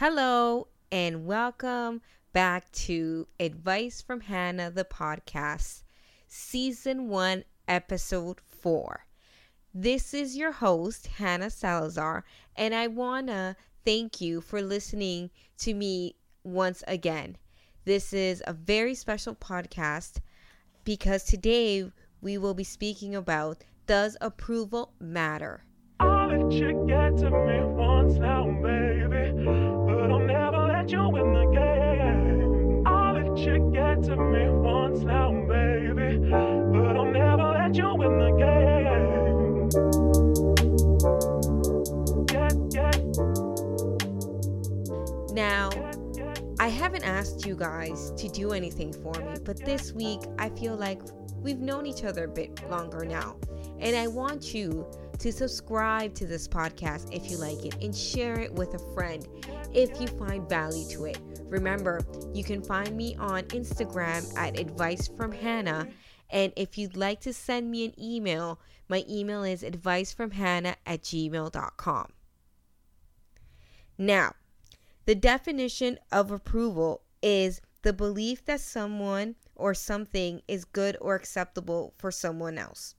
Hello, and welcome back to Advice from Hannah, the podcast, season one, episode four. This is your host, Hannah Salazar, and I want to thank you for listening to me once again. This is a very special podcast because today we will be speaking about Does approval matter? Haven't asked you guys to do anything for me, but this week I feel like we've known each other a bit longer now. And I want you to subscribe to this podcast if you like it and share it with a friend if you find value to it. Remember, you can find me on Instagram at Advice from Hannah. And if you'd like to send me an email, my email is advicefromhannah at gmail.com. Now, the definition of approval is the belief that someone or something is good or acceptable for someone else.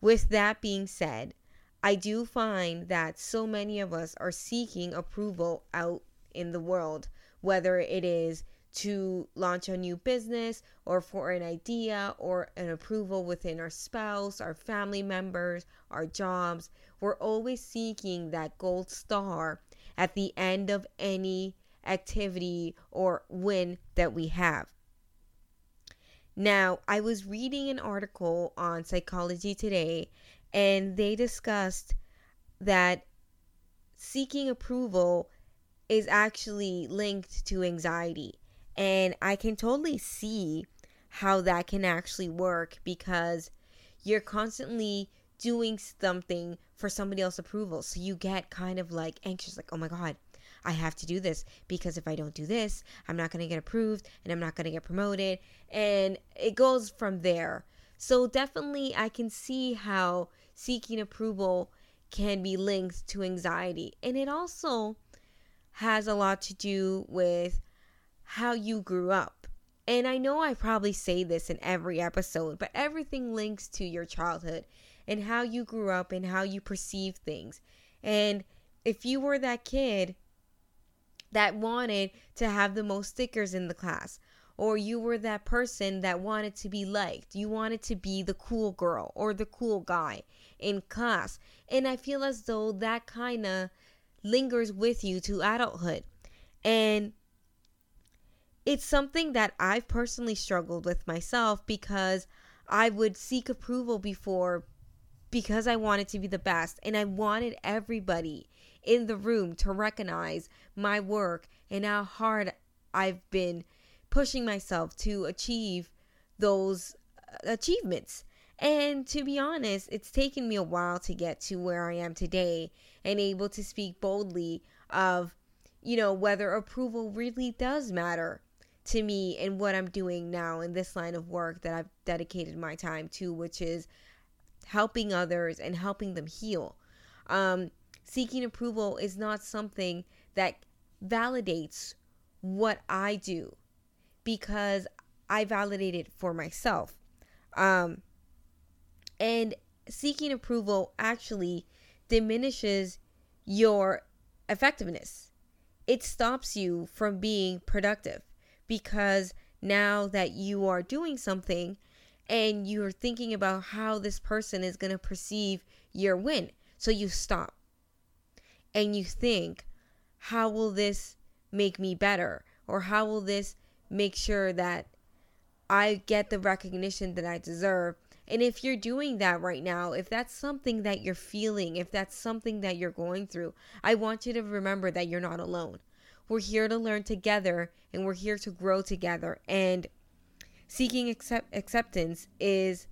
With that being said, I do find that so many of us are seeking approval out in the world, whether it is to launch a new business or for an idea or an approval within our spouse, our family members, our jobs. We're always seeking that gold star at the end of any activity or win that we have. Now, I was reading an article on Psychology Today, and they discussed that seeking approval is actually linked to anxiety. And I can totally see how that can actually work because you're constantly doing something for somebody else's approval. So you get kind of like anxious, like, oh my God, I have to do this because if I don't do this, I'm not going to get approved and I'm not going to get promoted. And it goes from there. So definitely, I can see how seeking approval can be linked to anxiety. And it also has a lot to do with how you grew up. And I know I probably say this in every episode, but everything links to your childhood and how you grew up and how you perceive things. And if you were that kid that wanted to have the most stickers in the class, or you were that person that wanted to be liked, you wanted to be the cool girl or the cool guy in class. And I feel as though that kind of lingers with you to adulthood. And it's something that I've personally struggled with myself because I would seek approval before because I wanted to be the best and I wanted everybody in the room to recognize my work and how hard I've been pushing myself to achieve those uh, achievements. And to be honest, it's taken me a while to get to where I am today and able to speak boldly of, you know, whether approval really does matter to me and what I'm doing now in this line of work that I've dedicated my time to, which is helping others and helping them heal. Um, seeking approval is not something that validates what I do because I validate it for myself. Um, and seeking approval actually diminishes your effectiveness. It stops you from being productive because now that you are doing something and you're thinking about how this person is going to perceive your win. So you stop and you think, how will this make me better? Or how will this make sure that I get the recognition that I deserve? And if you're doing that right now, if that's something that you're feeling, if that's something that you're going through, I want you to remember that you're not alone. We're here to learn together and we're here to grow together. And seeking accept- acceptance is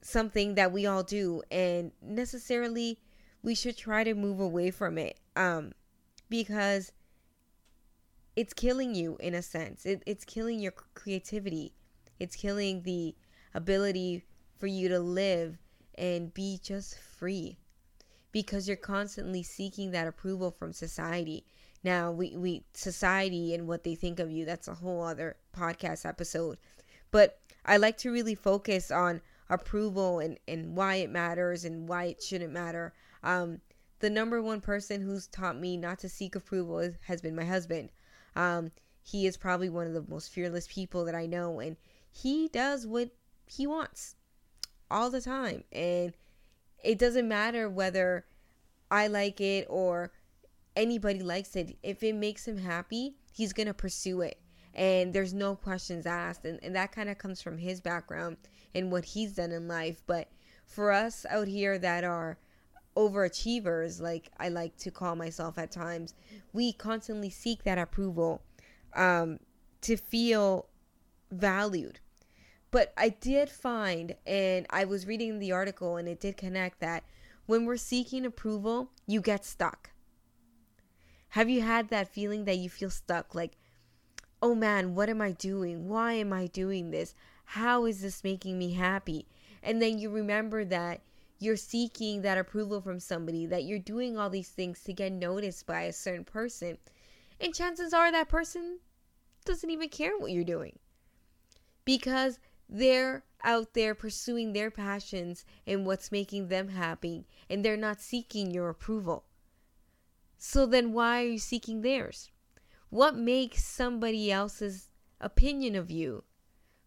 something that we all do and necessarily we should try to move away from it um because it's killing you in a sense it, it's killing your creativity it's killing the ability for you to live and be just free because you're constantly seeking that approval from society. Now, we, we society and what they think of you, that's a whole other podcast episode. But I like to really focus on approval and, and why it matters and why it shouldn't matter. Um, the number one person who's taught me not to seek approval is, has been my husband. Um, he is probably one of the most fearless people that I know, and he does what he wants all the time. And it doesn't matter whether I like it or anybody likes it. If it makes him happy, he's going to pursue it. And there's no questions asked. And, and that kind of comes from his background and what he's done in life. But for us out here that are overachievers, like I like to call myself at times, we constantly seek that approval um, to feel valued. But I did find, and I was reading the article, and it did connect that when we're seeking approval, you get stuck. Have you had that feeling that you feel stuck? Like, oh man, what am I doing? Why am I doing this? How is this making me happy? And then you remember that you're seeking that approval from somebody, that you're doing all these things to get noticed by a certain person. And chances are that person doesn't even care what you're doing because they're out there pursuing their passions and what's making them happy, and they're not seeking your approval. So then, why are you seeking theirs? What makes somebody else's opinion of you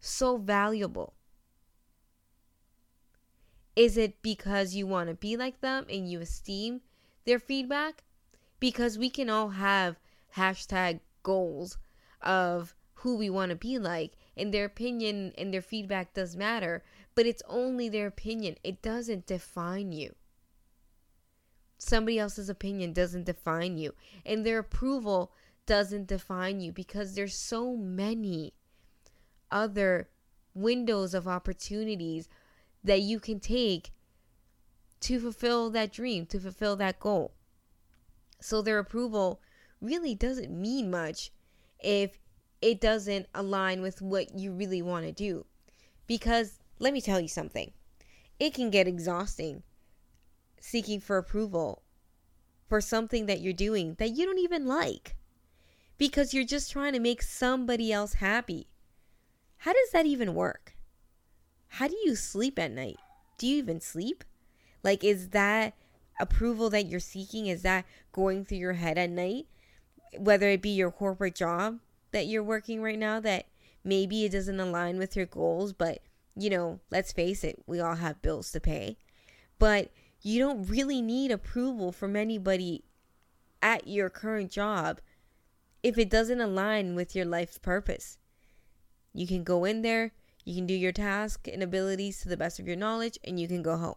so valuable? Is it because you want to be like them and you esteem their feedback? Because we can all have hashtag goals of who we want to be like, and their opinion and their feedback does matter, but it's only their opinion. It doesn't define you. Somebody else's opinion doesn't define you, and their approval doesn't define you because there's so many other windows of opportunities that you can take to fulfill that dream, to fulfill that goal. So their approval really doesn't mean much if it doesn't align with what you really want to do. Because let me tell you something it can get exhausting seeking for approval for something that you're doing that you don't even like because you're just trying to make somebody else happy. How does that even work? How do you sleep at night? Do you even sleep? Like, is that approval that you're seeking? Is that going through your head at night? Whether it be your corporate job that you're working right now that maybe it doesn't align with your goals, but you know, let's face it, we all have bills to pay. But you don't really need approval from anybody at your current job if it doesn't align with your life's purpose. You can go in there, you can do your task and abilities to the best of your knowledge, and you can go home.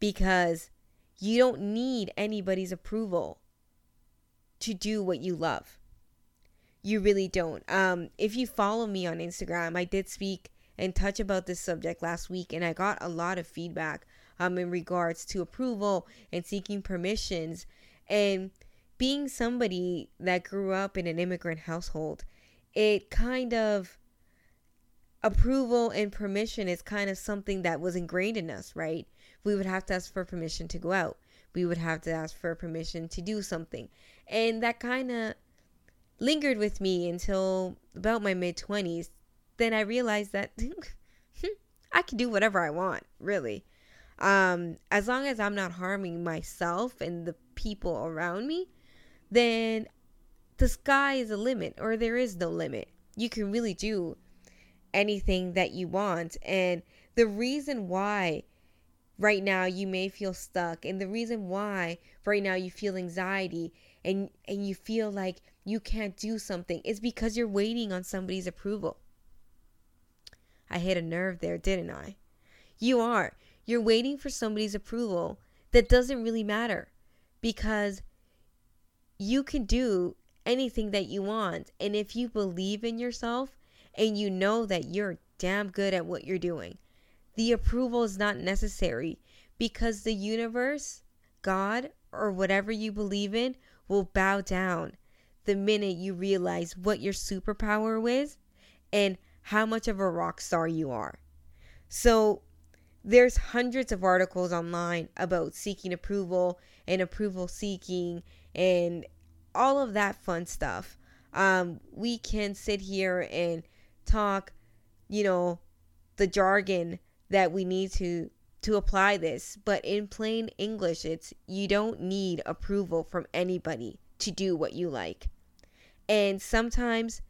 Because you don't need anybody's approval to do what you love. You really don't. Um, if you follow me on Instagram, I did speak and touch about this subject last week, and I got a lot of feedback um, in regards to approval and seeking permissions. And being somebody that grew up in an immigrant household, it kind of approval and permission is kind of something that was ingrained in us, right? We would have to ask for permission to go out. We would have to ask for permission to do something. And that kind of lingered with me until about my mid 20s. Then I realized that I can do whatever I want, really. Um, as long as I'm not harming myself and the people around me, then the sky is a limit or there is no limit. You can really do anything that you want. And the reason why right now you may feel stuck and the reason why right now you feel anxiety and and you feel like you can't do something is because you're waiting on somebody's approval. I hit a nerve there, didn't I? You are. You're waiting for somebody's approval that doesn't really matter because you can do anything that you want. And if you believe in yourself and you know that you're damn good at what you're doing, the approval is not necessary because the universe, God, or whatever you believe in will bow down the minute you realize what your superpower is and how much of a rock star you are. So there's hundreds of articles online about seeking approval and approval seeking and all of that fun stuff. Um, we can sit here and talk, you know, the jargon that we need to to apply this, but in plain English, it's you don't need approval from anybody to do what you like. And sometimes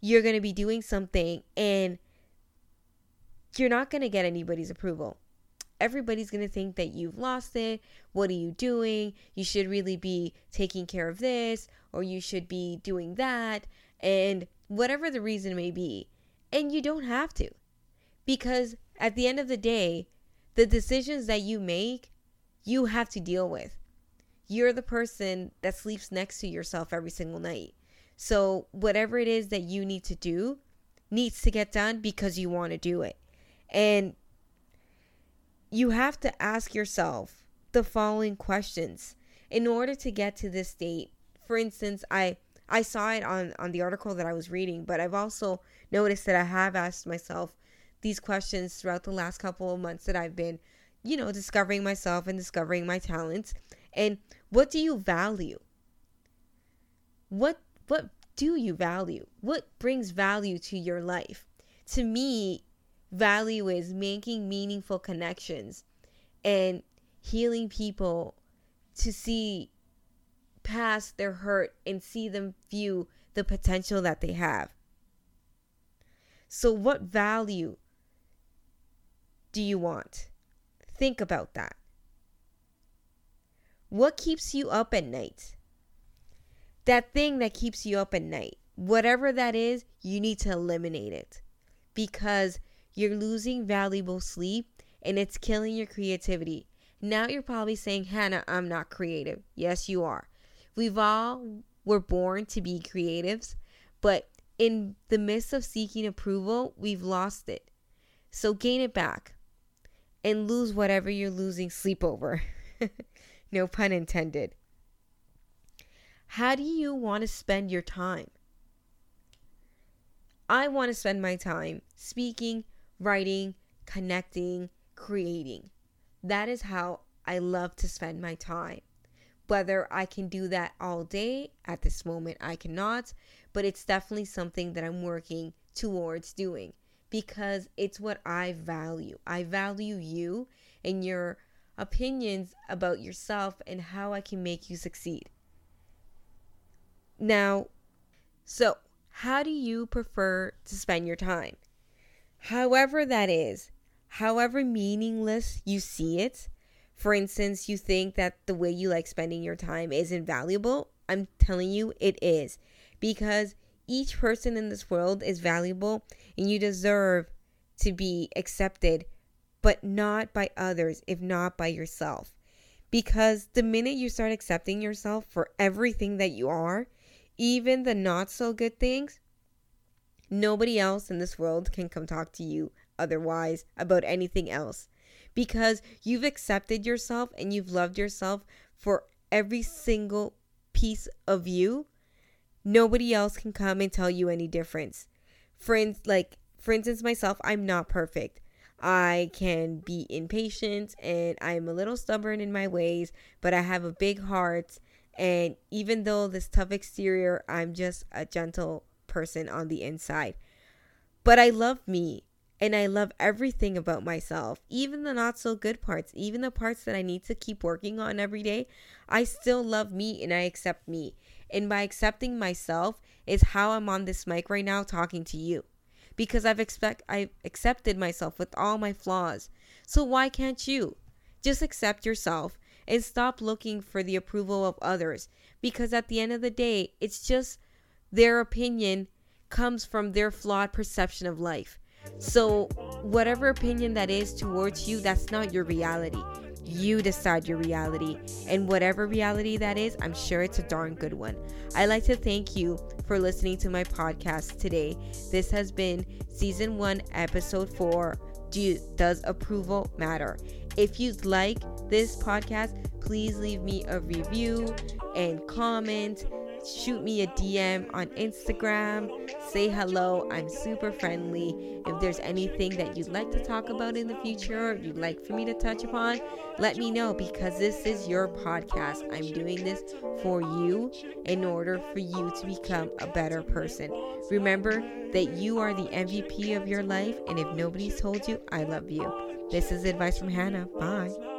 you're going to be doing something and you're not going to get anybody's approval. Everybody's going to think that you've lost it. What are you doing? You should really be taking care of this, or you should be doing that, and whatever the reason may be. And you don't have to. Because at the end of the day, the decisions that you make, you have to deal with. You're the person that sleeps next to yourself every single night. So, whatever it is that you need to do needs to get done because you want to do it. And you have to ask yourself the following questions in order to get to this state. For instance, I I saw it on on the article that I was reading, but I've also noticed that I have asked myself these questions throughout the last couple of months that I've been, you know, discovering myself and discovering my talents. And what do you value? What what do you value? What brings value to your life? To me, value is making meaningful connections and healing people to see past their hurt and see them view the potential that they have. So, what value do you want? Think about that. What keeps you up at night? That thing that keeps you up at night, whatever that is, you need to eliminate it because you're losing valuable sleep and it's killing your creativity. Now you're probably saying, Hannah, I'm not creative. Yes, you are. We've all were born to be creatives, but in the midst of seeking approval, we've lost it. So gain it back and lose whatever you're losing sleep over. no pun intended. How do you want to spend your time? I want to spend my time speaking, writing, connecting, creating. That is how I love to spend my time. Whether I can do that all day, at this moment I cannot, but it's definitely something that I'm working towards doing because it's what I value. I value you and your opinions about yourself and how I can make you succeed. Now, so how do you prefer to spend your time? However, that is, however meaningless you see it, for instance, you think that the way you like spending your time is invaluable, I'm telling you it is. Because each person in this world is valuable and you deserve to be accepted, but not by others, if not by yourself. Because the minute you start accepting yourself for everything that you are, even the not so good things, Nobody else in this world can come talk to you otherwise about anything else because you've accepted yourself and you've loved yourself for every single piece of you. Nobody else can come and tell you any difference. Friends, like for instance, myself, I'm not perfect. I can be impatient and I'm a little stubborn in my ways, but I have a big heart. And even though this tough exterior, I'm just a gentle person on the inside. But I love me and I love everything about myself, even the not so good parts, even the parts that I need to keep working on every day. I still love me and I accept me. And by accepting myself is how I'm on this mic right now talking to you. Because I've expect I've accepted myself with all my flaws. So why can't you? Just accept yourself and stop looking for the approval of others because at the end of the day, it's just their opinion comes from their flawed perception of life. So, whatever opinion that is towards you, that's not your reality. You decide your reality. And whatever reality that is, I'm sure it's a darn good one. I'd like to thank you for listening to my podcast today. This has been season one, episode four. Do, does approval matter? If you like this podcast, please leave me a review and comment shoot me a DM on Instagram. Say hello. I'm super friendly. If there's anything that you'd like to talk about in the future or you'd like for me to touch upon, let me know because this is your podcast. I'm doing this for you in order for you to become a better person. Remember that you are the MVP of your life, and if nobody's told you, I love you. This is advice from Hannah. Bye.